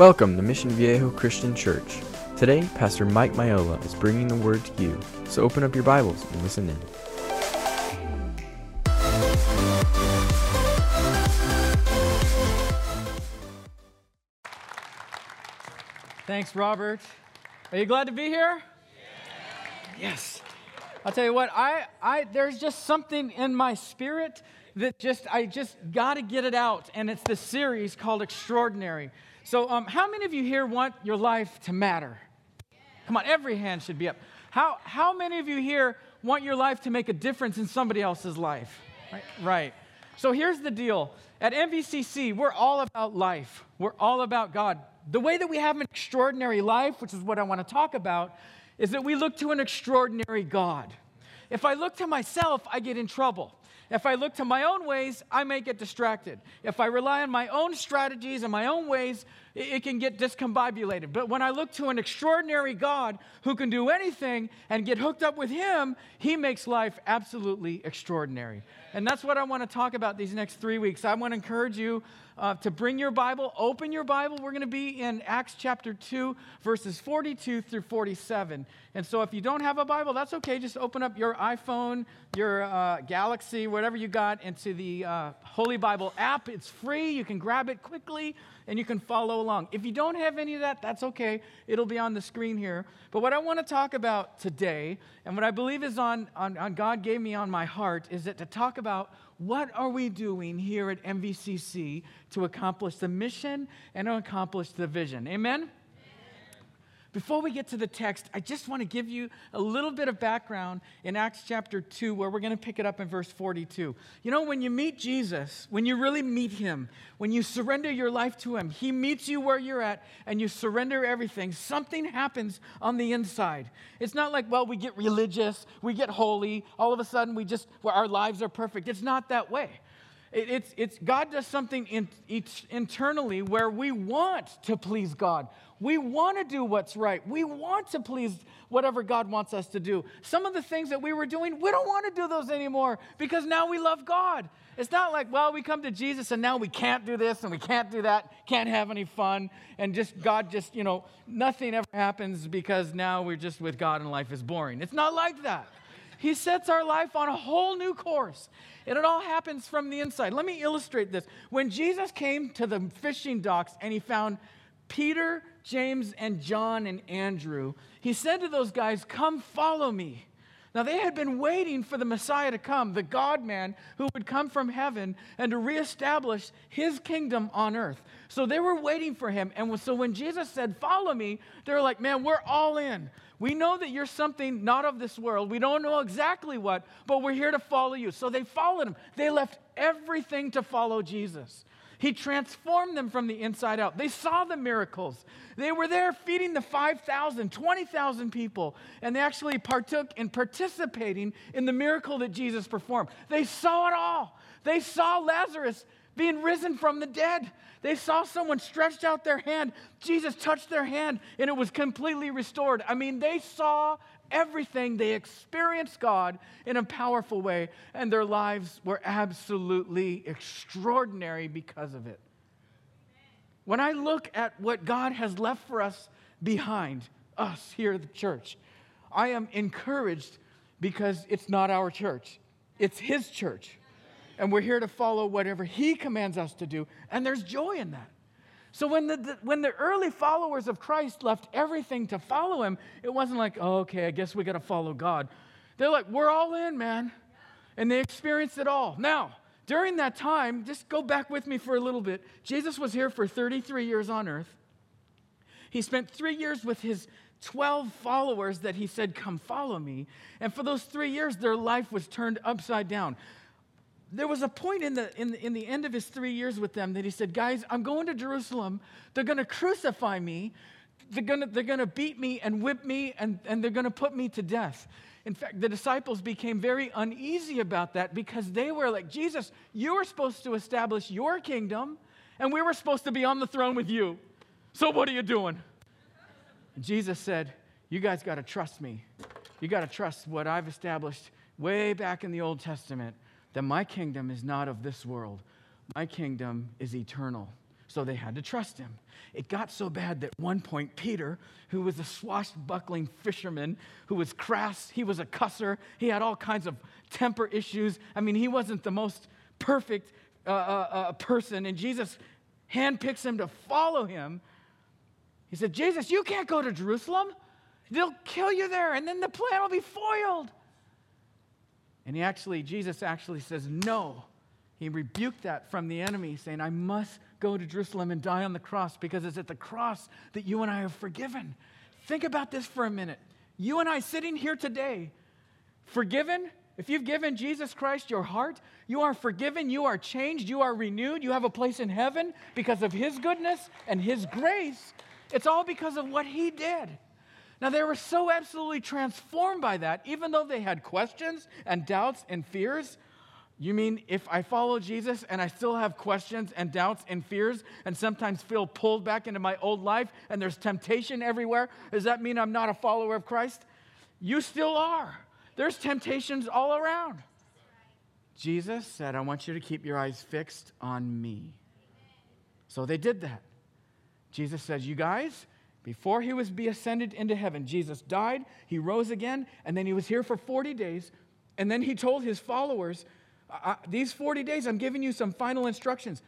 Welcome to Mission Viejo Christian Church. Today, Pastor Mike Miola is bringing the word to you, so open up your Bibles and listen in. Thanks, Robert. Are you glad to be here? Yes. I'll tell you what, I, I, there's just something in my spirit that just, I just got to get it out. And it's this series called Extraordinary. So, um, how many of you here want your life to matter? Come on, every hand should be up. How, how many of you here want your life to make a difference in somebody else's life? Right. right. So, here's the deal at MVCC, we're all about life, we're all about God. The way that we have an extraordinary life, which is what I want to talk about, is that we look to an extraordinary God. If I look to myself, I get in trouble. If I look to my own ways, I may get distracted. If I rely on my own strategies and my own ways, it can get discombobulated. But when I look to an extraordinary God who can do anything and get hooked up with Him, He makes life absolutely extraordinary. And that's what I want to talk about these next three weeks. I want to encourage you uh, to bring your Bible, open your Bible. We're going to be in Acts chapter 2, verses 42 through 47. And so if you don't have a Bible, that's okay. Just open up your iPhone, your uh, Galaxy, whatever you got, into the uh, Holy Bible app. It's free. You can grab it quickly and you can follow along. If you don't have any of that, that's okay. It'll be on the screen here. But what I want to talk about today, and what I believe is on, on, on God gave me on my heart, is that to talk about what are we doing here at MVCC to accomplish the mission and to accomplish the vision. Amen? Before we get to the text, I just want to give you a little bit of background in Acts chapter 2, where we're going to pick it up in verse 42. You know, when you meet Jesus, when you really meet him, when you surrender your life to him, he meets you where you're at and you surrender everything. Something happens on the inside. It's not like, well, we get religious, we get holy, all of a sudden we just, well, our lives are perfect. It's not that way. It, it's, it's, God does something in, internally where we want to please God. We want to do what's right. We want to please whatever God wants us to do. Some of the things that we were doing, we don't want to do those anymore because now we love God. It's not like, well, we come to Jesus and now we can't do this and we can't do that, can't have any fun, and just God just, you know, nothing ever happens because now we're just with God and life is boring. It's not like that. He sets our life on a whole new course. And it all happens from the inside. Let me illustrate this. When Jesus came to the fishing docks and he found Peter, James, and John and Andrew, he said to those guys, Come follow me. Now, they had been waiting for the Messiah to come, the God man who would come from heaven and to reestablish his kingdom on earth. So they were waiting for him. And so when Jesus said, Follow me, they were like, Man, we're all in. We know that you're something not of this world. We don't know exactly what, but we're here to follow you. So they followed him. They left everything to follow Jesus. He transformed them from the inside out. They saw the miracles. They were there feeding the 5,000, 20,000 people, and they actually partook in participating in the miracle that Jesus performed. They saw it all. They saw Lazarus being risen from the dead. They saw someone stretched out their hand. Jesus touched their hand, and it was completely restored. I mean, they saw everything. They experienced God in a powerful way, and their lives were absolutely extraordinary because of it. When I look at what God has left for us behind, us here at the church, I am encouraged because it's not our church, it's His church. And we're here to follow whatever He commands us to do, and there's joy in that. So when the, the, when the early followers of Christ left everything to follow him, it wasn't like, oh, okay, I guess we got to follow God. They're like, we're all in, man. And they experienced it all. Now, during that time, just go back with me for a little bit. Jesus was here for 33 years on earth. He spent three years with his 12 followers that he said, Come follow me. And for those three years, their life was turned upside down there was a point in the, in, the, in the end of his three years with them that he said, Guys, I'm going to Jerusalem. They're going to crucify me. They're going to, they're to beat me and whip me, and, and they're going to put me to death. In fact, the disciples became very uneasy about that because they were like, Jesus, you were supposed to establish your kingdom, and we were supposed to be on the throne with you. So what are you doing? And Jesus said, You guys got to trust me. You got to trust what I've established way back in the Old Testament that my kingdom is not of this world. My kingdom is eternal. So they had to trust him. It got so bad that one point, Peter, who was a swashbuckling fisherman, who was crass, he was a cusser, he had all kinds of temper issues. I mean, he wasn't the most perfect uh, uh, uh, person, and Jesus handpicks him to follow him. He said, Jesus, you can't go to Jerusalem. They'll kill you there, and then the plan will be foiled. And he actually, Jesus actually says, No. He rebuked that from the enemy, saying, I must go to Jerusalem and die on the cross because it's at the cross that you and I are forgiven. Think about this for a minute. You and I sitting here today, forgiven. If you've given Jesus Christ your heart, you are forgiven, you are changed, you are renewed, you have a place in heaven because of His goodness and His grace. It's all because of what He did. Now, they were so absolutely transformed by that, even though they had questions and doubts and fears. You mean if I follow Jesus and I still have questions and doubts and fears and sometimes feel pulled back into my old life and there's temptation everywhere, does that mean I'm not a follower of Christ? You still are. There's temptations all around. Jesus said, I want you to keep your eyes fixed on me. So they did that. Jesus says, You guys, before he was be ascended into heaven, Jesus died, he rose again, and then he was here for 40 days. And then he told his followers, These 40 days, I'm giving you some final instructions.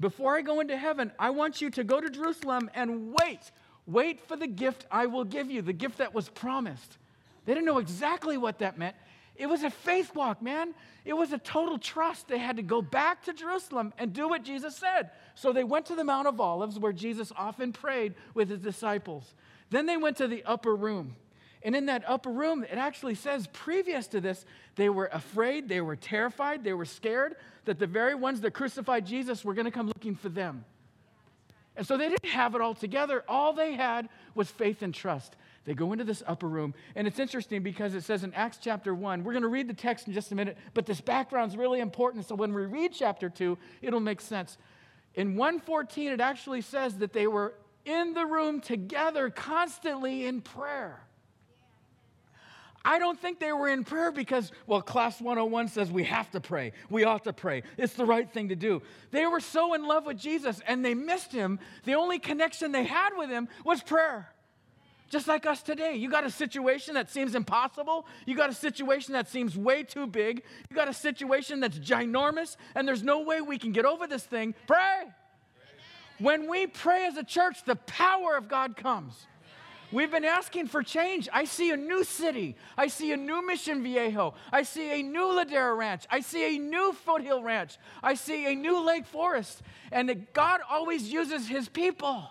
Before I go into heaven, I want you to go to Jerusalem and wait. Wait for the gift I will give you, the gift that was promised. They didn't know exactly what that meant. It was a faith walk, man. It was a total trust. They had to go back to Jerusalem and do what Jesus said. So they went to the Mount of Olives where Jesus often prayed with his disciples. Then they went to the upper room. And in that upper room, it actually says previous to this, they were afraid, they were terrified, they were scared that the very ones that crucified Jesus were going to come looking for them. And so they didn't have it all together. All they had was faith and trust. They go into this upper room, and it's interesting because it says in Acts chapter 1, we're going to read the text in just a minute, but this background is really important. So when we read chapter 2, it'll make sense. In 114, it actually says that they were in the room together constantly in prayer. I don't think they were in prayer because, well, Class 101 says we have to pray. We ought to pray. It's the right thing to do. They were so in love with Jesus and they missed him. The only connection they had with him was prayer. Just like us today. You got a situation that seems impossible. You got a situation that seems way too big. You got a situation that's ginormous, and there's no way we can get over this thing. Pray. When we pray as a church, the power of God comes. We've been asking for change. I see a new city. I see a new Mission Viejo. I see a new Ladera Ranch. I see a new Foothill Ranch. I see a new Lake Forest. And God always uses his people.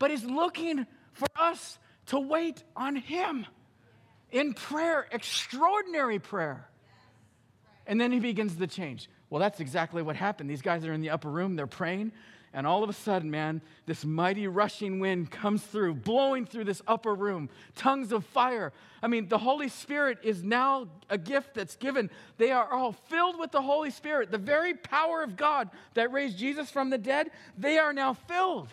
But he's looking for us to wait on Him in prayer, extraordinary prayer. And then He begins the change. Well, that's exactly what happened. These guys are in the upper room, they're praying, and all of a sudden, man, this mighty rushing wind comes through, blowing through this upper room, tongues of fire. I mean, the Holy Spirit is now a gift that's given. They are all filled with the Holy Spirit, the very power of God that raised Jesus from the dead. They are now filled.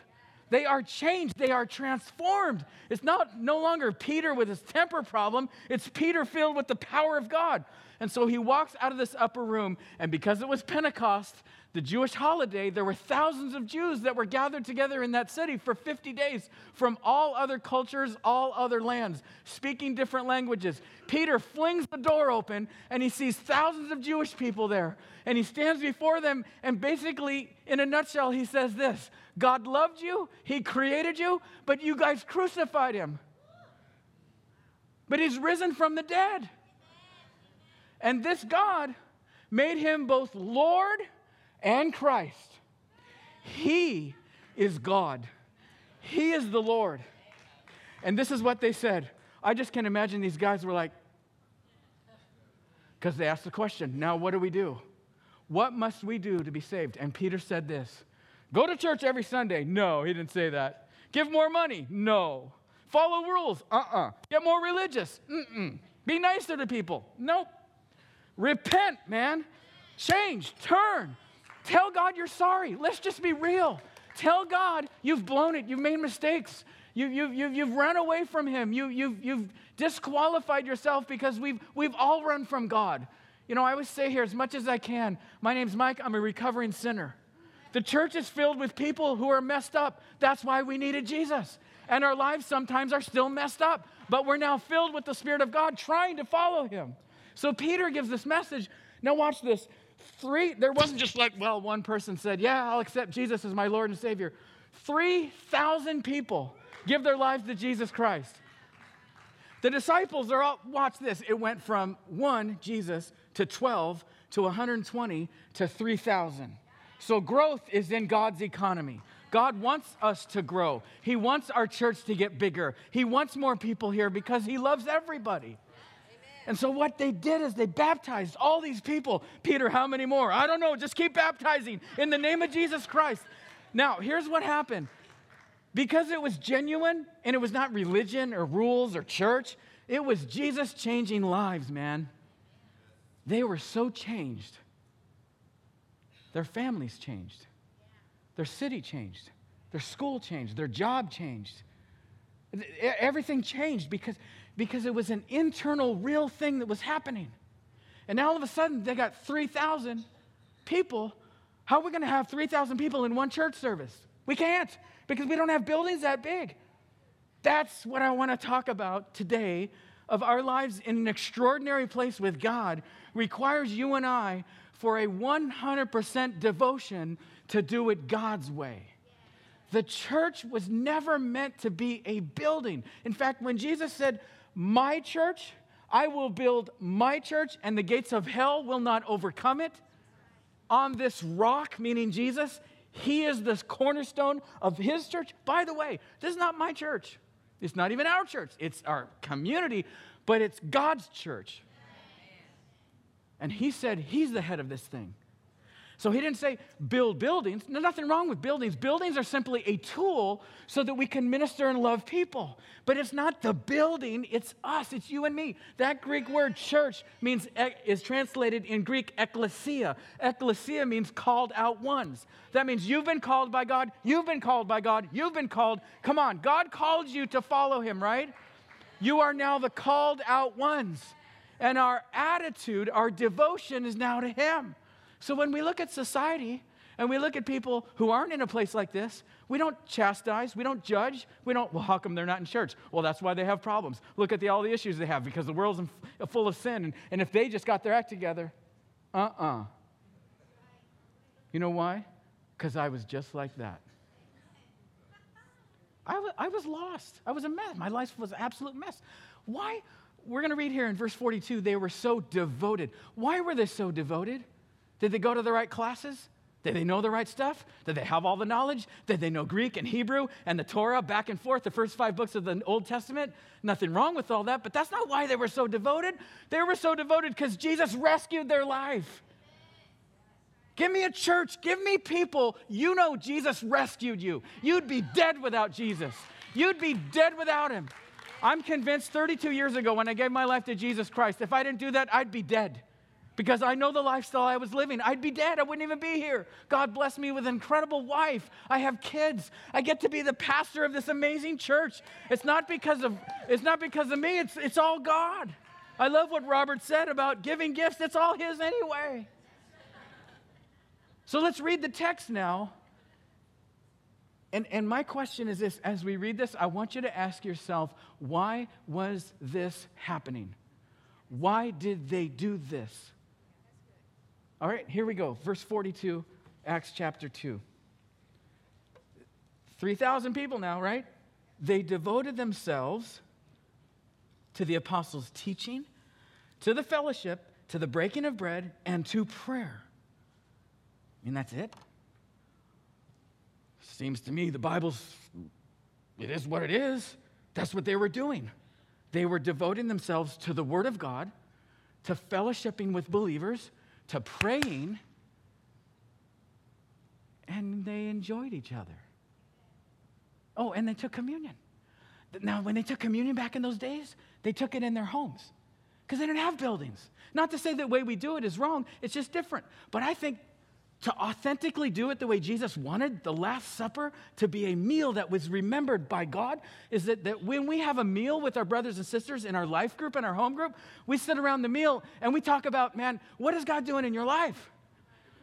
They are changed. They are transformed. It's not no longer Peter with his temper problem. It's Peter filled with the power of God. And so he walks out of this upper room, and because it was Pentecost, the Jewish holiday, there were thousands of Jews that were gathered together in that city for 50 days from all other cultures, all other lands, speaking different languages. Peter flings the door open and he sees thousands of Jewish people there. And he stands before them, and basically, in a nutshell, he says this God loved you, He created you, but you guys crucified Him. But He's risen from the dead. And this God made Him both Lord and Christ. He is God, He is the Lord. And this is what they said. I just can't imagine these guys were like, because they asked the question, now what do we do? What must we do to be saved? And Peter said this Go to church every Sunday. No, he didn't say that. Give more money. No. Follow rules. Uh uh-uh. uh Get more religious. Mm-mm. Be nicer to people. Nope. Repent, man. Change. Turn. Tell God you're sorry. Let's just be real. Tell God you've blown it. You've made mistakes. You, you, you, you've run away from Him. You, you've, you've disqualified yourself because we've, we've all run from God. You know, I always say here as much as I can my name's Mike. I'm a recovering sinner. The church is filled with people who are messed up. That's why we needed Jesus. And our lives sometimes are still messed up, but we're now filled with the Spirit of God trying to follow Him. So Peter gives this message. Now, watch this. Three, there wasn't just like, well, one person said, Yeah, I'll accept Jesus as my Lord and Savior. 3,000 people give their lives to Jesus Christ. The disciples are all, watch this, it went from one, Jesus, to 12, to 120, to 3,000. So growth is in God's economy. God wants us to grow. He wants our church to get bigger. He wants more people here because He loves everybody. And so, what they did is they baptized all these people. Peter, how many more? I don't know. Just keep baptizing in the name of Jesus Christ. Now, here's what happened because it was genuine and it was not religion or rules or church, it was Jesus changing lives, man. They were so changed. Their families changed, their city changed, their school changed, their job changed. Everything changed because, because it was an internal, real thing that was happening. And now all of a sudden, they got 3,000 people. How are we going to have 3,000 people in one church service? We can't because we don't have buildings that big. That's what I want to talk about today of our lives in an extraordinary place with God requires you and I for a 100% devotion to do it God's way. The church was never meant to be a building. In fact, when Jesus said, My church, I will build my church, and the gates of hell will not overcome it, on this rock, meaning Jesus, he is the cornerstone of his church. By the way, this is not my church. It's not even our church. It's our community, but it's God's church. And he said he's the head of this thing. So he didn't say build buildings. Nothing wrong with buildings. Buildings are simply a tool so that we can minister and love people. But it's not the building, it's us, it's you and me. That Greek word church means is translated in Greek ecclesia. Ecclesia means called out ones. That means you've been called by God, you've been called by God, you've been called. Come on, God called you to follow him, right? You are now the called out ones. And our attitude, our devotion is now to him. So when we look at society and we look at people who aren't in a place like this, we don't chastise, we don't judge, we don't, well, how come they're not in church? Well, that's why they have problems. Look at the, all the issues they have because the world's full of sin. And, and if they just got their act together, uh uh-uh. uh You know why? Because I was just like that. I was, I was lost. I was a mess. My life was an absolute mess. Why? We're going to read here in verse 42 they were so devoted. Why were they so devoted? Did they go to the right classes? Did they know the right stuff? Did they have all the knowledge? Did they know Greek and Hebrew and the Torah back and forth, the first five books of the Old Testament? Nothing wrong with all that, but that's not why they were so devoted. They were so devoted because Jesus rescued their life. Give me a church, give me people. You know Jesus rescued you. You'd be dead without Jesus, you'd be dead without him. I'm convinced 32 years ago when I gave my life to Jesus Christ, if I didn't do that, I'd be dead because I know the lifestyle I was living. I'd be dead. I wouldn't even be here. God bless me with an incredible wife. I have kids. I get to be the pastor of this amazing church. It's not because of it's not because of me. It's it's all God. I love what Robert said about giving gifts. It's all his anyway. So let's read the text now. And, and my question is this as we read this, I want you to ask yourself, why was this happening? Why did they do this? All right, here we go. Verse 42, Acts chapter 2. 3,000 people now, right? They devoted themselves to the apostles' teaching, to the fellowship, to the breaking of bread, and to prayer. I mean, that's it. Seems to me the Bible's, it is what it is. That's what they were doing. They were devoting themselves to the Word of God, to fellowshipping with believers, to praying, and they enjoyed each other. Oh, and they took communion. Now, when they took communion back in those days, they took it in their homes because they didn't have buildings. Not to say the way we do it is wrong, it's just different. But I think to authentically do it the way Jesus wanted the Last Supper to be a meal that was remembered by God is that, that when we have a meal with our brothers and sisters in our life group and our home group, we sit around the meal and we talk about, man, what is God doing in your life?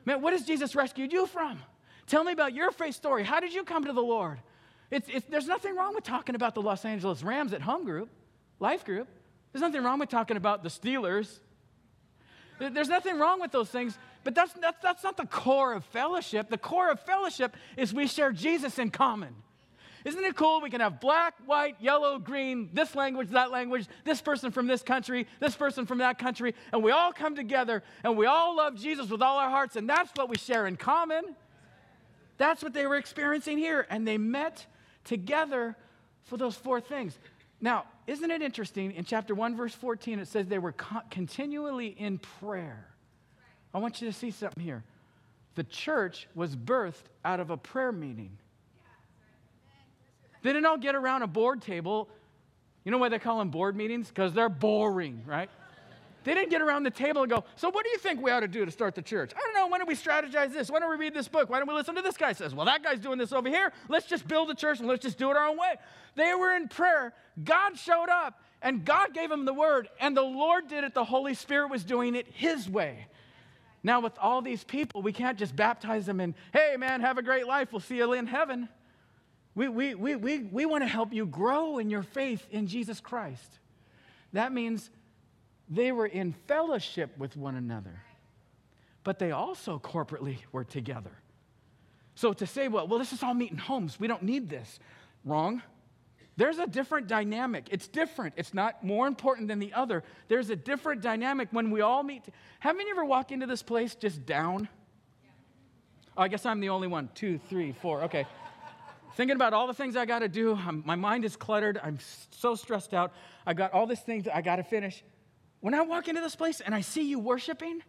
Man, what has Jesus rescued you from? Tell me about your faith story. How did you come to the Lord? It's, it's, there's nothing wrong with talking about the Los Angeles Rams at home group, life group. There's nothing wrong with talking about the Steelers. There's nothing wrong with those things, but that's, that's, that's not the core of fellowship. The core of fellowship is we share Jesus in common. Isn't it cool? We can have black, white, yellow, green, this language, that language, this person from this country, this person from that country, and we all come together and we all love Jesus with all our hearts, and that's what we share in common. That's what they were experiencing here, and they met together for those four things. Now, isn't it interesting? In chapter 1, verse 14, it says they were co- continually in prayer. I want you to see something here. The church was birthed out of a prayer meeting. They didn't all get around a board table. You know why they call them board meetings? Because they're boring, right? They didn't get around the table and go, So, what do you think we ought to do to start the church? I don't know. Why don't we strategize this? Why don't we read this book? Why don't we listen to this guy says? Well, that guy's doing this over here. Let's just build a church and let's just do it our own way. They were in prayer. God showed up and God gave them the word, and the Lord did it. The Holy Spirit was doing it His way. Now, with all these people, we can't just baptize them and, hey, man, have a great life. We'll see you in heaven. We, we, we, we, we want to help you grow in your faith in Jesus Christ. That means they were in fellowship with one another, but they also corporately were together. So to say, well, well, let's just all meet in homes, we don't need this. Wrong. There's a different dynamic. It's different. It's not more important than the other. There's a different dynamic when we all meet. Haven't you ever walked into this place just down? Oh, I guess I'm the only one. Two, three, four. Okay thinking about all the things I got to do. I'm, my mind is cluttered. I'm so stressed out. I got all these things I got to finish. When I walk into this place and I see you worshiping,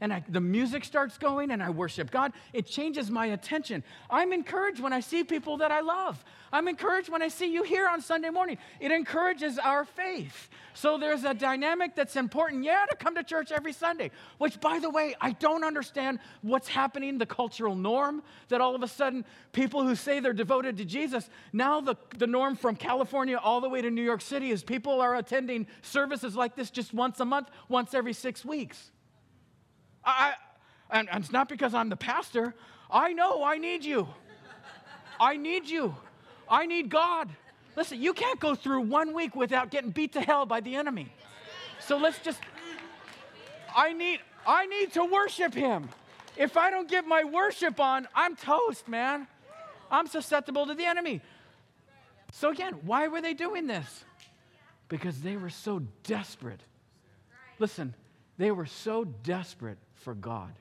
and I, the music starts going and I worship God, it changes my attention. I'm encouraged when I see people that I love. I'm encouraged when I see you here on Sunday morning. It encourages our faith. So there's a dynamic that's important, yeah, to come to church every Sunday, which, by the way, I don't understand what's happening, the cultural norm, that all of a sudden people who say they're devoted to Jesus, now the, the norm from California all the way to New York City is people are attending services like this just once a month, once every six weeks. I, and, and it's not because I'm the pastor. I know I need you. I need you. I need God. Listen, you can't go through one week without getting beat to hell by the enemy. So let's just I need I need to worship him. If I don't get my worship on, I'm toast, man. I'm susceptible to the enemy. So again, why were they doing this? Because they were so desperate. Listen, they were so desperate for God.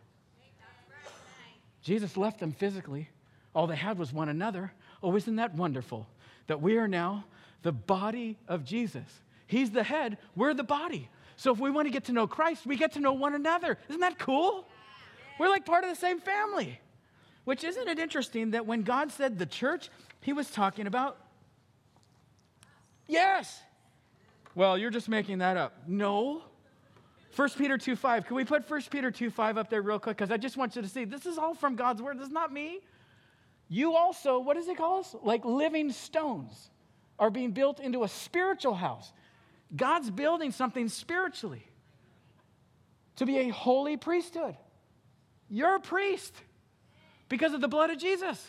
Jesus left them physically. All they had was one another. Oh, isn't that wonderful that we are now the body of Jesus? He's the head, we're the body. So if we want to get to know Christ, we get to know one another. Isn't that cool? We're like part of the same family. Which isn't it interesting that when God said the church, he was talking about Yes. Well, you're just making that up. No. 1 Peter 2 5. Can we put 1 Peter 2 5 up there real quick? Because I just want you to see this is all from God's word. This is not me. You also, what does it call us? Like living stones are being built into a spiritual house. God's building something spiritually to be a holy priesthood. You're a priest because of the blood of Jesus,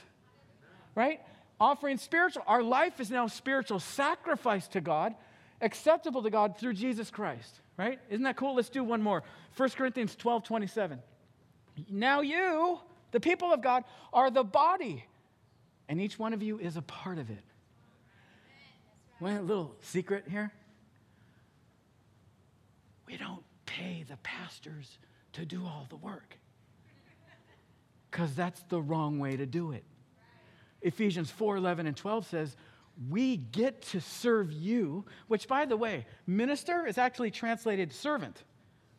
right? Offering spiritual, our life is now spiritual sacrifice to God, acceptable to God through Jesus Christ right? Isn't that cool? Let's do one more. 1 Corinthians 12 27. Now you, the people of God, are the body, and each one of you is a part of it. One a little secret here? We don't pay the pastors to do all the work because that's the wrong way to do it. Ephesians 4 11 and 12 says, we get to serve you, which, by the way, minister is actually translated servant.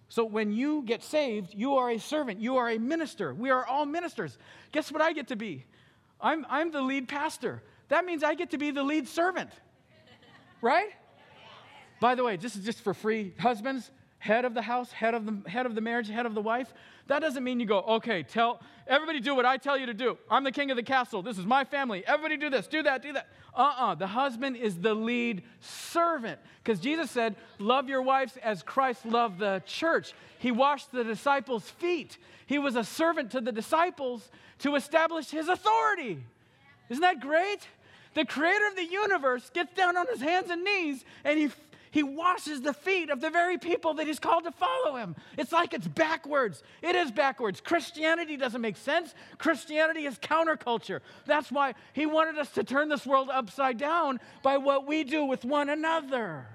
So when you get saved, you are a servant, you are a minister. We are all ministers. Guess what I get to be? I'm, I'm the lead pastor. That means I get to be the lead servant, right? By the way, this is just for free. Husbands, head of the house, head of the head of the marriage, head of the wife. That doesn't mean you go, okay, tell everybody do what I tell you to do. I'm the king of the castle. This is my family. Everybody do this, do that, do that. Uh-uh. The husband is the lead servant. Because Jesus said, Love your wives as Christ loved the church. He washed the disciples' feet. He was a servant to the disciples to establish his authority. Isn't that great? The creator of the universe gets down on his hands and knees and he he washes the feet of the very people that he's called to follow him. It's like it's backwards. It is backwards. Christianity doesn't make sense. Christianity is counterculture. That's why he wanted us to turn this world upside down by what we do with one another.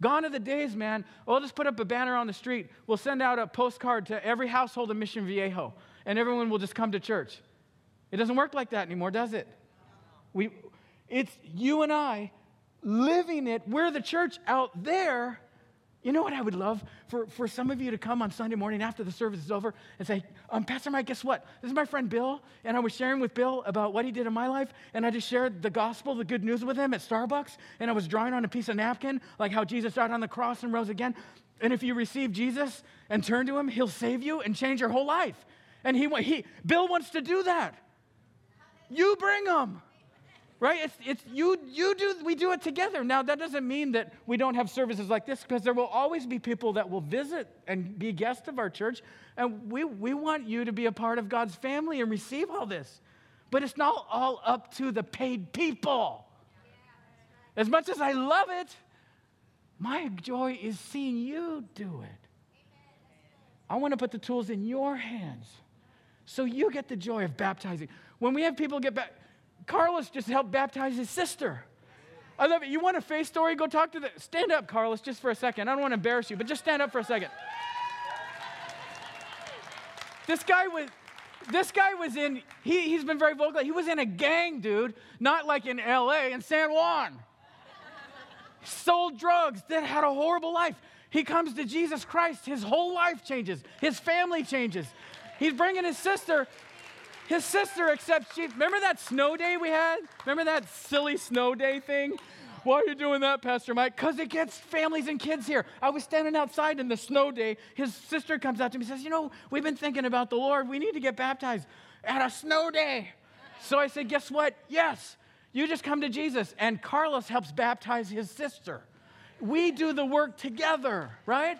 Gone are the days, man. We'll just put up a banner on the street. We'll send out a postcard to every household in Mission Viejo, and everyone will just come to church. It doesn't work like that anymore, does it? We, it's you and I living it. We're the church out there. You know what I would love? For, for some of you to come on Sunday morning after the service is over and say, um, Pastor Mike, guess what? This is my friend Bill, and I was sharing with Bill about what he did in my life, and I just shared the gospel, the good news with him at Starbucks, and I was drawing on a piece of napkin, like how Jesus died on the cross and rose again. And if you receive Jesus and turn to him, he'll save you and change your whole life. And he, he Bill wants to do that. You bring him right? It's, it's you you do we do it together. Now that doesn't mean that we don't have services like this because there will always be people that will visit and be guests of our church and we we want you to be a part of god's family and receive all this. But it's not all up to the paid people. As much as i love it my joy is seeing you do it. I want to put the tools in your hands so you get the joy of baptizing. When we have people get back Carlos just helped baptize his sister. I love it. You want a faith story? Go talk to the. Stand up, Carlos, just for a second. I don't want to embarrass you, but just stand up for a second. This guy was. This guy was in, he, he's been very vocal. He was in a gang, dude, not like in LA, in San Juan. Sold drugs, that had a horrible life. He comes to Jesus Christ, his whole life changes, his family changes. He's bringing his sister his sister accepts Jesus. Remember that snow day we had? Remember that silly snow day thing? Why are you doing that, Pastor Mike? Because it gets families and kids here. I was standing outside in the snow day. His sister comes out to me and says, You know, we've been thinking about the Lord. We need to get baptized at a snow day. So I said, Guess what? Yes, you just come to Jesus. And Carlos helps baptize his sister. We do the work together, right?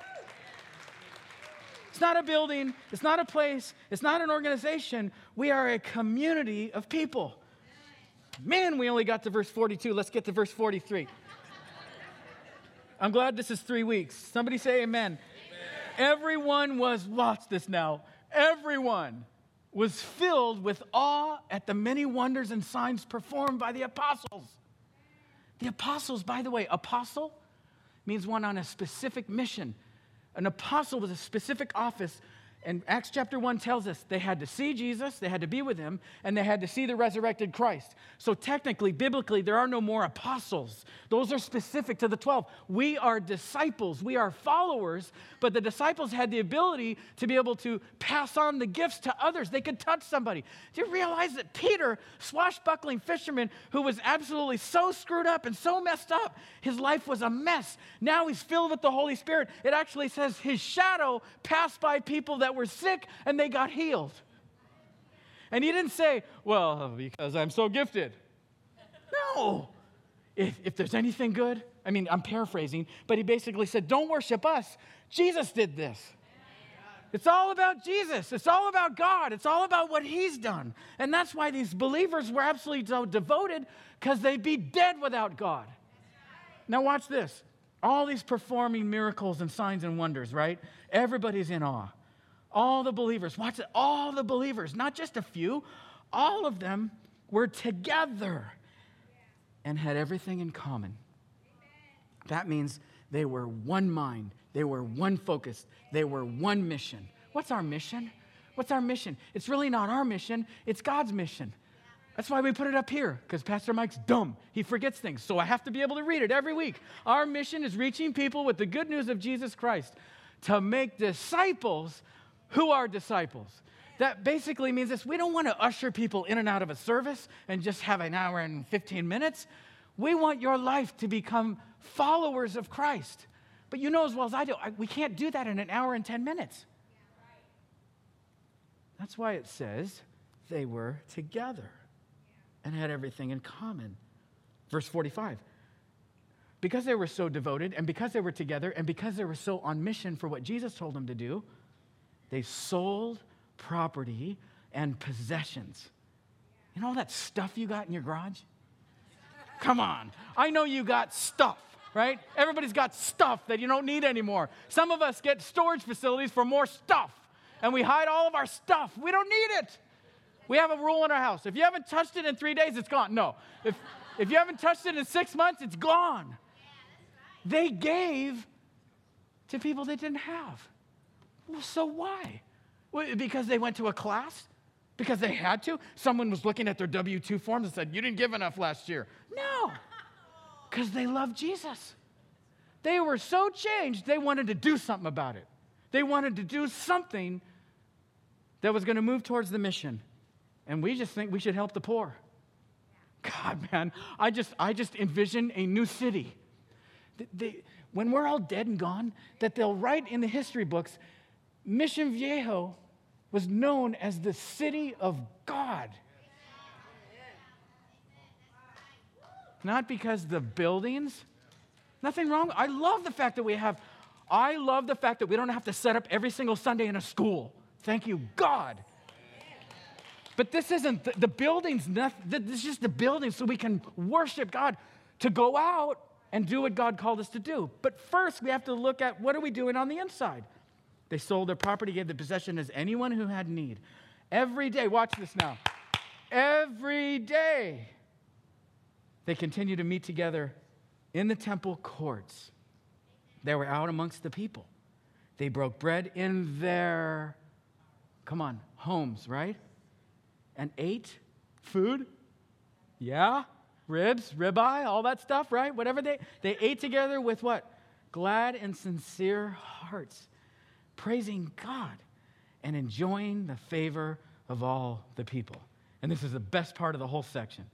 It's not a building, it's not a place, it's not an organization. We are a community of people. Man, we only got to verse 42. Let's get to verse 43. I'm glad this is three weeks. Somebody say amen. amen. Everyone was, watch this now, everyone was filled with awe at the many wonders and signs performed by the apostles. The apostles, by the way, apostle means one on a specific mission. An apostle was a specific office and Acts chapter 1 tells us they had to see Jesus, they had to be with him, and they had to see the resurrected Christ. So, technically, biblically, there are no more apostles. Those are specific to the 12. We are disciples, we are followers, but the disciples had the ability to be able to pass on the gifts to others. They could touch somebody. Do you realize that Peter, swashbuckling fisherman who was absolutely so screwed up and so messed up, his life was a mess. Now he's filled with the Holy Spirit. It actually says his shadow passed by people that were sick and they got healed. And he didn't say, well, because I'm so gifted. No. If, if there's anything good, I mean, I'm paraphrasing, but he basically said, don't worship us. Jesus did this. It's all about Jesus. It's all about God. It's all about what He's done. And that's why these believers were absolutely so devoted because they'd be dead without God. Now, watch this. All these performing miracles and signs and wonders, right? Everybody's in awe. All the believers, watch it, all the believers, not just a few, all of them were together and had everything in common. That means they were one mind, they were one focus, they were one mission. What's our mission? What's our mission? It's really not our mission, it's God's mission. That's why we put it up here, because Pastor Mike's dumb. He forgets things, so I have to be able to read it every week. Our mission is reaching people with the good news of Jesus Christ to make disciples who are disciples. That basically means this we don't want to usher people in and out of a service and just have an hour and 15 minutes. We want your life to become followers of Christ. But you know as well as I do, I, we can't do that in an hour and 10 minutes. That's why it says they were together and had everything in common. Verse 45. Because they were so devoted and because they were together and because they were so on mission for what Jesus told them to do, they sold property and possessions. You know all that stuff you got in your garage? Come on. I know you got stuff, right? Everybody's got stuff that you don't need anymore. Some of us get storage facilities for more stuff, and we hide all of our stuff. We don't need it. We have a rule in our house. If you haven't touched it in three days, it's gone. No. If, if you haven't touched it in six months, it's gone. They gave to people they didn't have. Well, so why? Because they went to a class? Because they had to? Someone was looking at their W 2 forms and said, You didn't give enough last year. No, because they loved Jesus. They were so changed, they wanted to do something about it. They wanted to do something that was going to move towards the mission. And we just think we should help the poor. God, man, I just, I just envision a new city. They, when we're all dead and gone, that they'll write in the history books, Mission Viejo was known as the city of God. Not because the buildings, nothing wrong. I love the fact that we have, I love the fact that we don't have to set up every single Sunday in a school. Thank you, God. But this isn't the, the buildings, this is just the buildings so we can worship God to go out and do what God called us to do. But first, we have to look at what are we doing on the inside? They sold their property, gave the possession as anyone who had need. Every day, watch this now. Every day, they continued to meet together in the temple courts. They were out amongst the people. They broke bread in their, come on, homes, right? And ate food. Yeah, ribs, ribeye, all that stuff, right? Whatever they, they ate together with what? Glad and sincere hearts, praising God and enjoying the favor of all the people. And this is the best part of the whole section.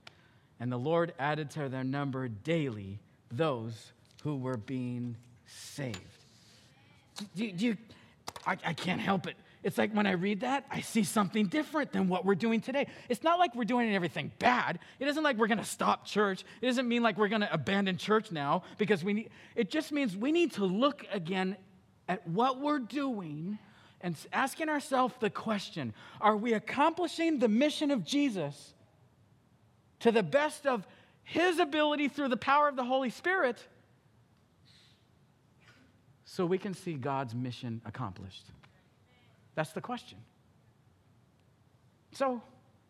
And the Lord added to their number daily those who were being saved. Do, do you, I, I can't help it. It's like when I read that, I see something different than what we're doing today. It's not like we're doing everything bad. It isn't like we're going to stop church. It doesn't mean like we're going to abandon church now because we need, it just means we need to look again at what we're doing and asking ourselves the question are we accomplishing the mission of Jesus to the best of his ability through the power of the Holy Spirit so we can see God's mission accomplished? That's the question. So,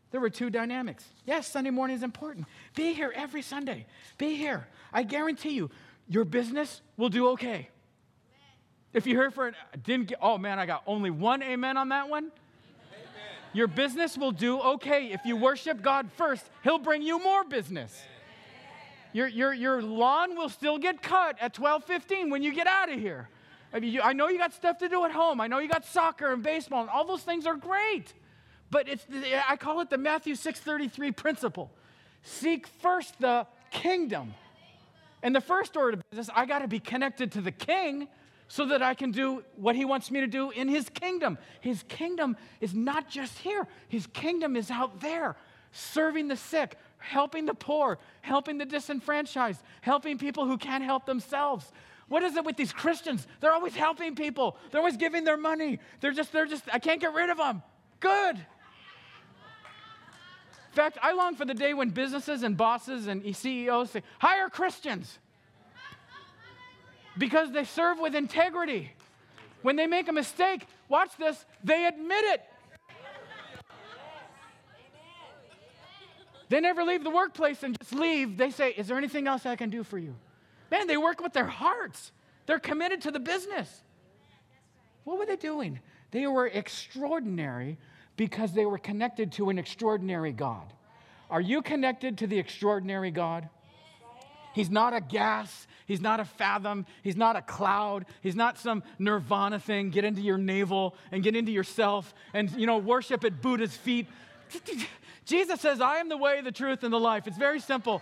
there were two dynamics. Yes, Sunday morning is important. Be here every Sunday. Be here. I guarantee you, your business will do okay. If you're here for it, didn't get, oh man, I got only one amen on that one. Amen. Your business will do okay. If you worship God first, He'll bring you more business. Your, your, your lawn will still get cut at 12:15 when you get out of here. I, mean, you, I know you got stuff to do at home. I know you got soccer and baseball, and all those things are great. But it's I call it the Matthew 6:33 principle. Seek first the kingdom. And the first order of business, I got to be connected to the king so that I can do what he wants me to do in his kingdom. His kingdom is not just here, his kingdom is out there, serving the sick, helping the poor, helping the disenfranchised, helping people who can't help themselves. What is it with these Christians? They're always helping people. They're always giving their money. They're just, they're just, I can't get rid of them. Good. In fact, I long for the day when businesses and bosses and CEOs say, hire Christians because they serve with integrity. When they make a mistake, watch this, they admit it. They never leave the workplace and just leave. They say, Is there anything else I can do for you? Man, they work with their hearts. They're committed to the business. What were they doing? They were extraordinary because they were connected to an extraordinary God. Are you connected to the extraordinary God? He's not a gas. He's not a fathom. He's not a cloud. He's not some nirvana thing. Get into your navel and get into yourself and, you know, worship at Buddha's feet. Jesus says, I am the way, the truth, and the life. It's very simple.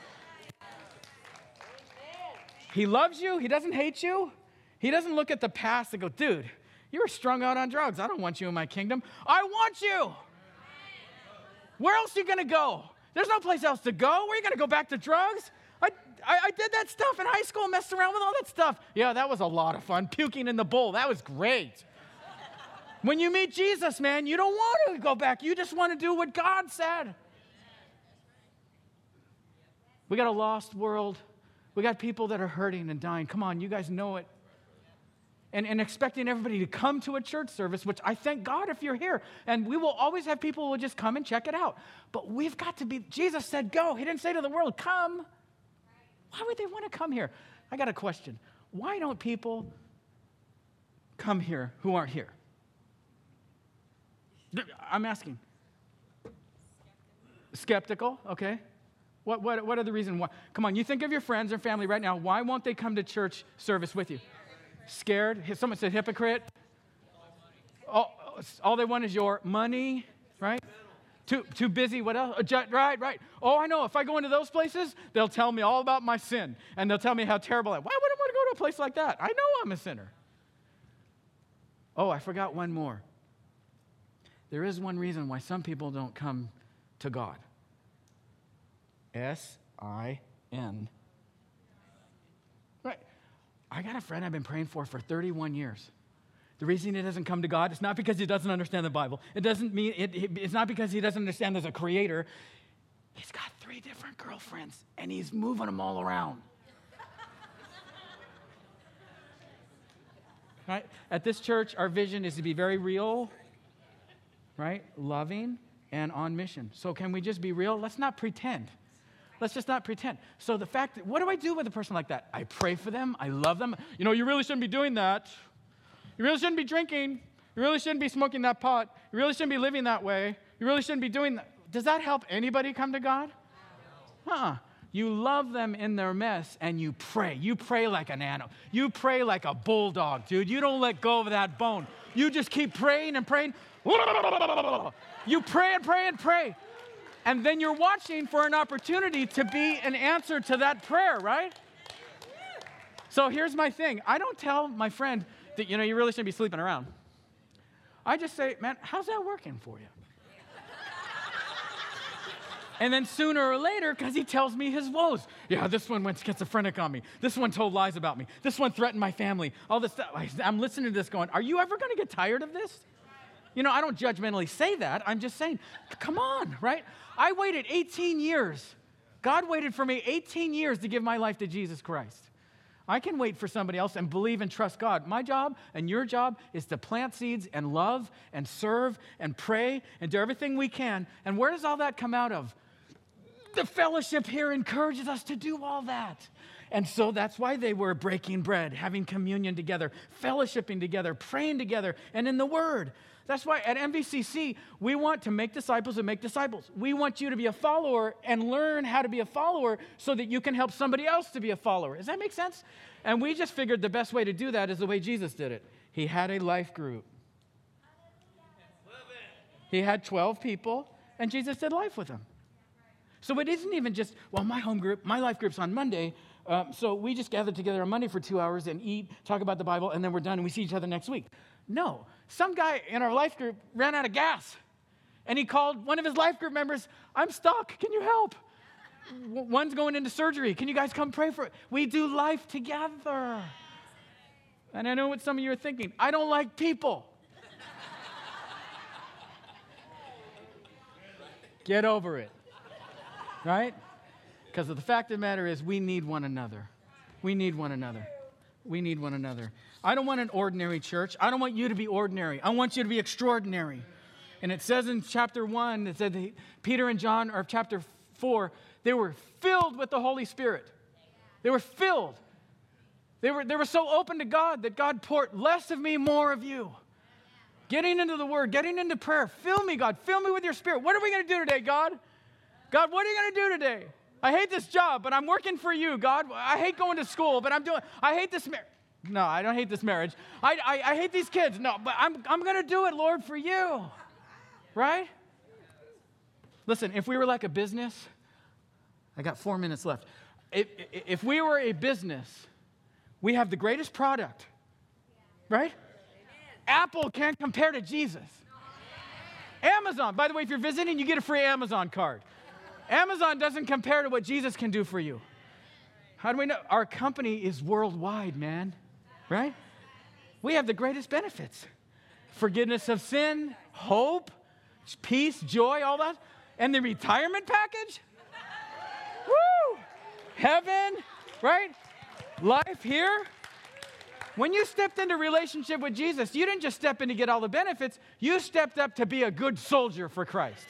He loves you. He doesn't hate you. He doesn't look at the past and go, dude, you were strung out on drugs. I don't want you in my kingdom. I want you. Where else are you going to go? There's no place else to go. Where are you going to go back to drugs? I, I, did that stuff in high school, messed around with all that stuff. Yeah, that was a lot of fun. Puking in the bowl, that was great. when you meet Jesus, man, you don't want to go back. You just want to do what God said. We got a lost world. We got people that are hurting and dying. Come on, you guys know it and, and expecting everybody to come to a church service, which I thank God if you're here. And we will always have people who will just come and check it out. But we've got to be, Jesus said, go. He didn't say to the world, come. Why would they want to come here? I got a question. Why don't people come here who aren't here? I'm asking. Skeptical, okay. What, what, what are the reasons why? Come on, you think of your friends or family right now. Why won't they come to church service with you? scared. Someone said hypocrite. All, all they want is your money? Too, too busy. What else? Uh, right, right. Oh, I know. If I go into those places, they'll tell me all about my sin and they'll tell me how terrible I am. Why would I want to go to a place like that? I know I'm a sinner. Oh, I forgot one more. There is one reason why some people don't come to God S I N. Right. I got a friend I've been praying for for 31 years. The reason he doesn't come to God is not because he doesn't understand the Bible. It doesn't mean it, it's not because he doesn't understand there's a creator. He's got three different girlfriends and he's moving them all around. right? At this church, our vision is to be very real, right? Loving and on mission. So can we just be real? Let's not pretend. Let's just not pretend. So the fact that, what do I do with a person like that? I pray for them. I love them. You know, you really shouldn't be doing that. You really shouldn't be drinking. You really shouldn't be smoking that pot. You really shouldn't be living that way. You really shouldn't be doing that. Does that help anybody come to God? Huh. You love them in their mess and you pray. You pray like an animal. You pray like a bulldog, dude. You don't let go of that bone. You just keep praying and praying. You pray and pray and pray. And then you're watching for an opportunity to be an answer to that prayer, right? So here's my thing I don't tell my friend you know, you really shouldn't be sleeping around. I just say, man, how's that working for you? And then sooner or later, because he tells me his woes. Yeah, this one went schizophrenic on me. This one told lies about me. This one threatened my family. All this stuff. I'm listening to this going, are you ever going to get tired of this? You know, I don't judgmentally say that. I'm just saying, come on, right? I waited 18 years. God waited for me 18 years to give my life to Jesus Christ. I can wait for somebody else and believe and trust God. My job and your job is to plant seeds and love and serve and pray and do everything we can. And where does all that come out of? The fellowship here encourages us to do all that. And so that's why they were breaking bread, having communion together, fellowshipping together, praying together, and in the Word. That's why at MVCC, we want to make disciples and make disciples. We want you to be a follower and learn how to be a follower so that you can help somebody else to be a follower. Does that make sense? And we just figured the best way to do that is the way Jesus did it. He had a life group. He had 12 people, and Jesus did life with them. So it isn't even just, well, my home group, my life group's on Monday, um, so we just gather together on Monday for two hours and eat, talk about the Bible, and then we're done and we see each other next week. No, some guy in our life group ran out of gas. And he called one of his life group members, I'm stuck. Can you help? One's going into surgery. Can you guys come pray for it? We do life together. And I know what some of you are thinking. I don't like people. Get over it. Right? Because the fact of the matter is, we need one another. We need one another. We need one another. I don't want an ordinary church. I don't want you to be ordinary. I want you to be extraordinary. And it says in chapter 1, it said Peter and John, or chapter 4, they were filled with the Holy Spirit. They were filled. They were, they were so open to God that God poured less of me, more of you. Getting into the Word, getting into prayer. Fill me, God. Fill me with your Spirit. What are we going to do today, God? God, what are you going to do today? I hate this job, but I'm working for you, God. I hate going to school, but I'm doing, I hate this marriage. No, I don't hate this marriage. I, I, I hate these kids. No, but I'm, I'm going to do it, Lord, for you. Right? Listen, if we were like a business, I got four minutes left. If, if we were a business, we have the greatest product, right? Apple can't compare to Jesus. Amazon, by the way, if you're visiting, you get a free Amazon card. Amazon doesn't compare to what Jesus can do for you. How do we know? Our company is worldwide, man, right? We have the greatest benefits forgiveness of sin, hope, peace, joy, all that. And the retirement package? Woo! Heaven, right? Life here. When you stepped into relationship with Jesus, you didn't just step in to get all the benefits, you stepped up to be a good soldier for Christ.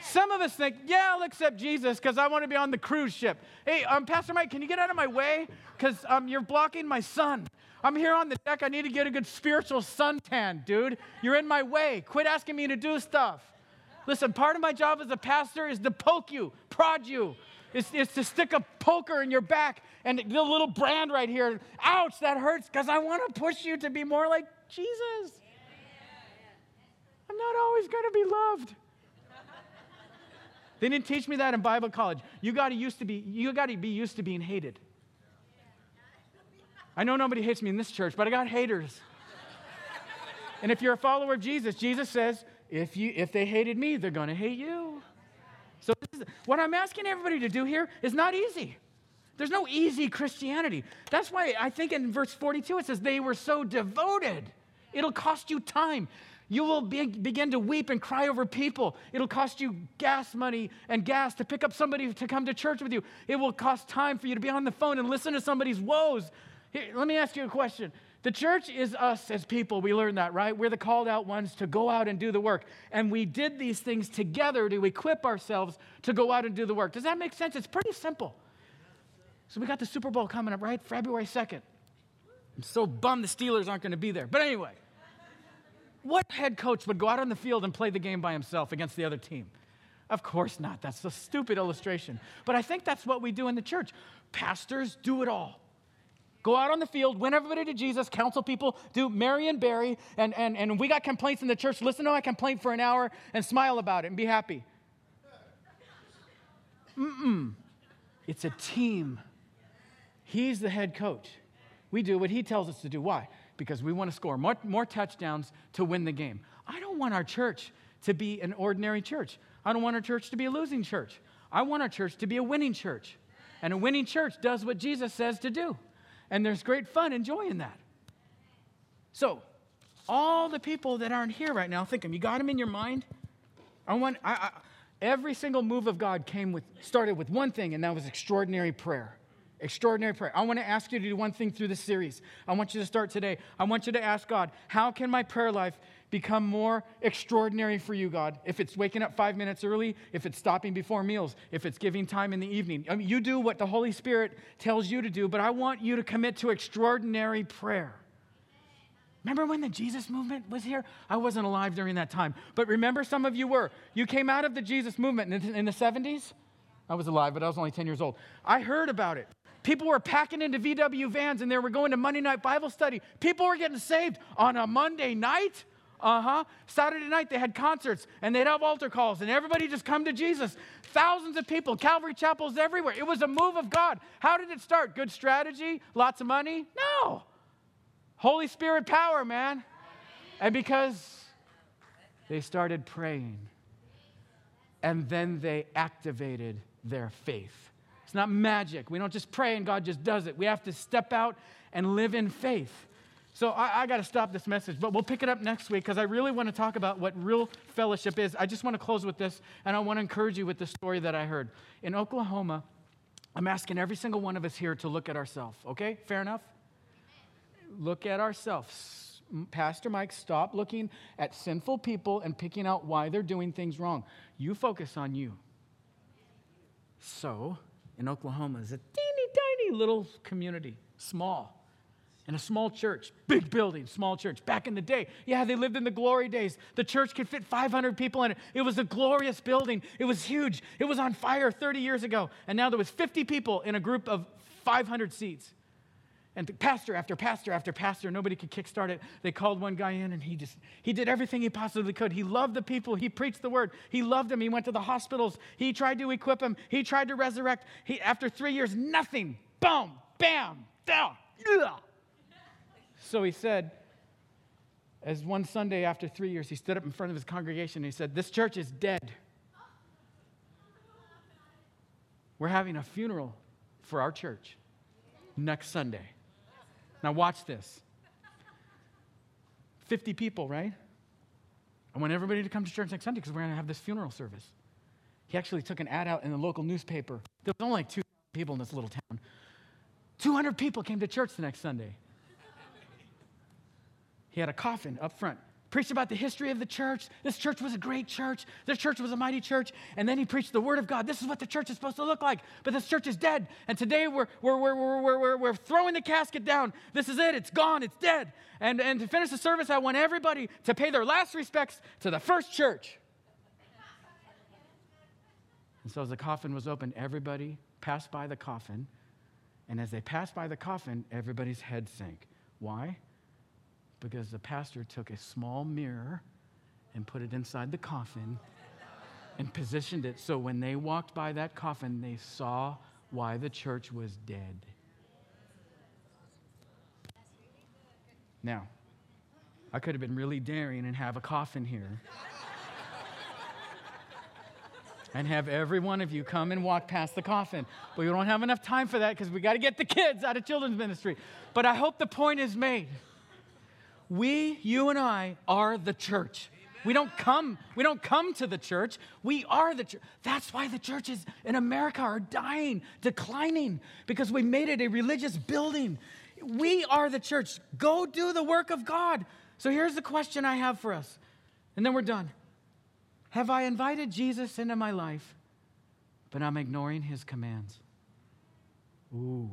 Some of us think, yeah, I'll accept Jesus because I want to be on the cruise ship. Hey, um, Pastor Mike, can you get out of my way? Because um, you're blocking my sun. I'm here on the deck. I need to get a good spiritual suntan, dude. You're in my way. Quit asking me to do stuff. Listen, part of my job as a pastor is to poke you, prod you, it's, it's to stick a poker in your back and the little brand right here. Ouch, that hurts because I want to push you to be more like Jesus. I'm not always going to be loved. They didn't teach me that in Bible college. You got to used to be you got to be used to being hated. I know nobody hates me in this church, but I got haters. And if you're a follower of Jesus, Jesus says, if you if they hated me, they're going to hate you. So, is, what I'm asking everybody to do here is not easy. There's no easy Christianity. That's why I think in verse 42 it says, they were so devoted. It'll cost you time. You will be, begin to weep and cry over people. It'll cost you gas money and gas to pick up somebody to come to church with you. It will cost time for you to be on the phone and listen to somebody's woes. Here, let me ask you a question. The church is us as people. We learned that, right? We're the called out ones to go out and do the work. And we did these things together to equip ourselves to go out and do the work. Does that make sense? It's pretty simple. So we got the Super Bowl coming up, right? February 2nd. I'm so bummed the Steelers aren't going to be there. But anyway, what head coach would go out on the field and play the game by himself against the other team? Of course not. That's a stupid illustration. But I think that's what we do in the church. Pastors do it all. Go out on the field, win everybody to Jesus, counsel people, do Marion Barry, and, and, and we got complaints in the church. Listen to my complaint for an hour and smile about it and be happy. Mm-mm. It's a team. He's the head coach. We do what he tells us to do. Why? Because we want to score more, more touchdowns to win the game. I don't want our church to be an ordinary church. I don't want our church to be a losing church. I want our church to be a winning church. And a winning church does what Jesus says to do. And there's great fun and joy in that. So, all the people that aren't here right now, think them. You got them in your mind? I want I, I, every single move of God came with started with one thing, and that was extraordinary prayer. Extraordinary prayer. I want to ask you to do one thing through this series. I want you to start today. I want you to ask God, how can my prayer life become more extraordinary for you, God. If it's waking up five minutes early, if it's stopping before meals, if it's giving time in the evening. I mean, you do what the Holy Spirit tells you to do, but I want you to commit to extraordinary prayer. Remember when the Jesus movement was here? I wasn't alive during that time, but remember some of you were. You came out of the Jesus movement in the 70s? I was alive, but I was only 10 years old. I heard about it. People were packing into VW vans and they were going to Monday night Bible study. People were getting saved on a Monday night. Uh huh. Saturday night they had concerts and they'd have altar calls and everybody just come to Jesus. Thousands of people, Calvary chapels everywhere. It was a move of God. How did it start? Good strategy? Lots of money? No. Holy Spirit power, man. And because they started praying and then they activated their faith. It's not magic. We don't just pray and God just does it. We have to step out and live in faith. So I, I got to stop this message, but we'll pick it up next week because I really want to talk about what real fellowship is. I just want to close with this, and I want to encourage you with the story that I heard. In Oklahoma, I'm asking every single one of us here to look at ourselves, okay? Fair enough? Look at ourselves. Pastor Mike, stop looking at sinful people and picking out why they're doing things wrong. You focus on you. So, in Oklahoma is a teeny tiny little community, small in a small church, big building, small church. Back in the day, yeah, they lived in the glory days. The church could fit 500 people in it. It was a glorious building. It was huge. It was on fire 30 years ago. And now there was 50 people in a group of 500 seats. And pastor after pastor after pastor, nobody could kickstart it. They called one guy in and he just, he did everything he possibly could. He loved the people. He preached the word. He loved them. He went to the hospitals. He tried to equip them. He tried to resurrect. He, after three years, nothing. Boom, bam, down. So he said, as one Sunday after three years, he stood up in front of his congregation and he said, This church is dead. We're having a funeral for our church next Sunday. Now, watch this 50 people, right? I want everybody to come to church next Sunday because we're going to have this funeral service. He actually took an ad out in the local newspaper. There was only like two people in this little town. 200 people came to church the next Sunday. He had a coffin up front preached about the history of the church. This church was a great church. This church was a mighty church. And then he preached the word of God. This is what the church is supposed to look like. But this church is dead. And today we're, we're, we're, we're, we're, we're throwing the casket down. This is it. It's gone. It's dead. And, and to finish the service, I want everybody to pay their last respects to the first church. And so as the coffin was opened, everybody passed by the coffin. And as they passed by the coffin, everybody's head sank. Why? Because the pastor took a small mirror and put it inside the coffin and positioned it so when they walked by that coffin, they saw why the church was dead. Now, I could have been really daring and have a coffin here. and have every one of you come and walk past the coffin. But we don't have enough time for that because we got to get the kids out of children's ministry. But I hope the point is made. We, you and I, are the church. We don't come, we don't come to the church. We are the church. That's why the churches in America are dying, declining, because we made it a religious building. We are the church. Go do the work of God. So here's the question I have for us, and then we're done. Have I invited Jesus into my life, but I'm ignoring his commands? Ooh.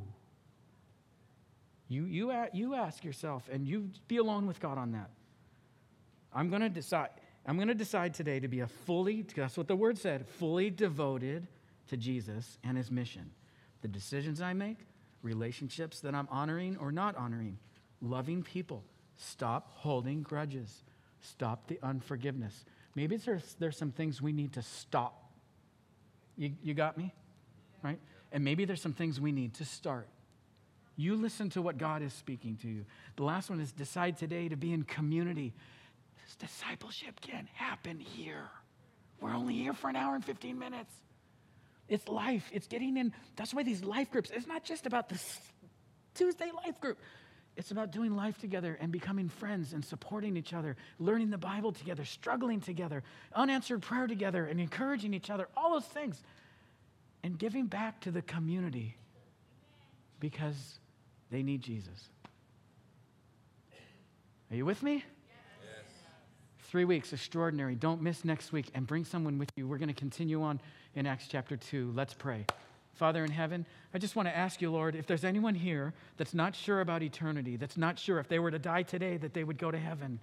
You, you, you ask yourself, and you be alone with God on that. I'm going to decide. I'm going to decide today to be a fully, that's what the word said, fully devoted to Jesus and his mission. The decisions I make, relationships that I'm honoring or not honoring, loving people. Stop holding grudges. Stop the unforgiveness. Maybe there's, there's some things we need to stop. You, you got me? Right? And maybe there's some things we need to start. You listen to what God is speaking to you. The last one is decide today to be in community. This discipleship can happen here. We're only here for an hour and 15 minutes. It's life. It's getting in. That's why these life groups, it's not just about this Tuesday life group. It's about doing life together and becoming friends and supporting each other, learning the Bible together, struggling together, unanswered prayer together, and encouraging each other, all those things. And giving back to the community because they need Jesus. Are you with me? Yes. Three weeks, extraordinary. Don't miss next week and bring someone with you. We're going to continue on in Acts chapter 2. Let's pray. Father in heaven, I just want to ask you, Lord, if there's anyone here that's not sure about eternity, that's not sure if they were to die today that they would go to heaven.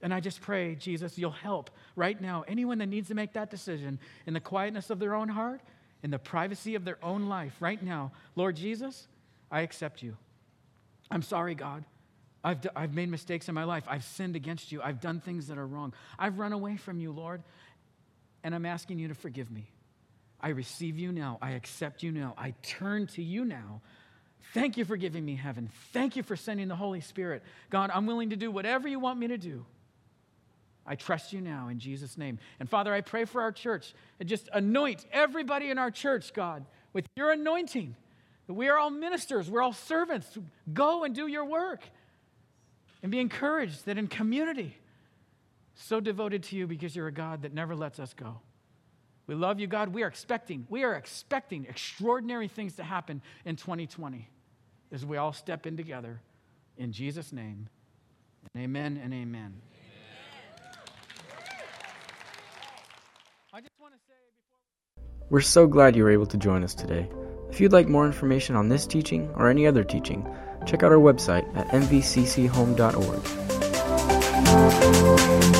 And I just pray, Jesus, you'll help right now anyone that needs to make that decision in the quietness of their own heart, in the privacy of their own life, right now. Lord Jesus, I accept you. I'm sorry, God. I've, d- I've made mistakes in my life. I've sinned against you. I've done things that are wrong. I've run away from you, Lord, and I'm asking you to forgive me. I receive you now. I accept you now. I turn to you now. Thank you for giving me heaven. Thank you for sending the Holy Spirit. God, I'm willing to do whatever you want me to do. I trust you now in Jesus' name. And Father, I pray for our church and just anoint everybody in our church, God, with your anointing. We are all ministers, we're all servants. Go and do your work. And be encouraged that in community, so devoted to you because you're a God that never lets us go. We love you, God. We are expecting, we are expecting extraordinary things to happen in 2020 as we all step in together. In Jesus' name, amen and amen. We're so glad you were able to join us today. If you'd like more information on this teaching or any other teaching, check out our website at mvcchome.org.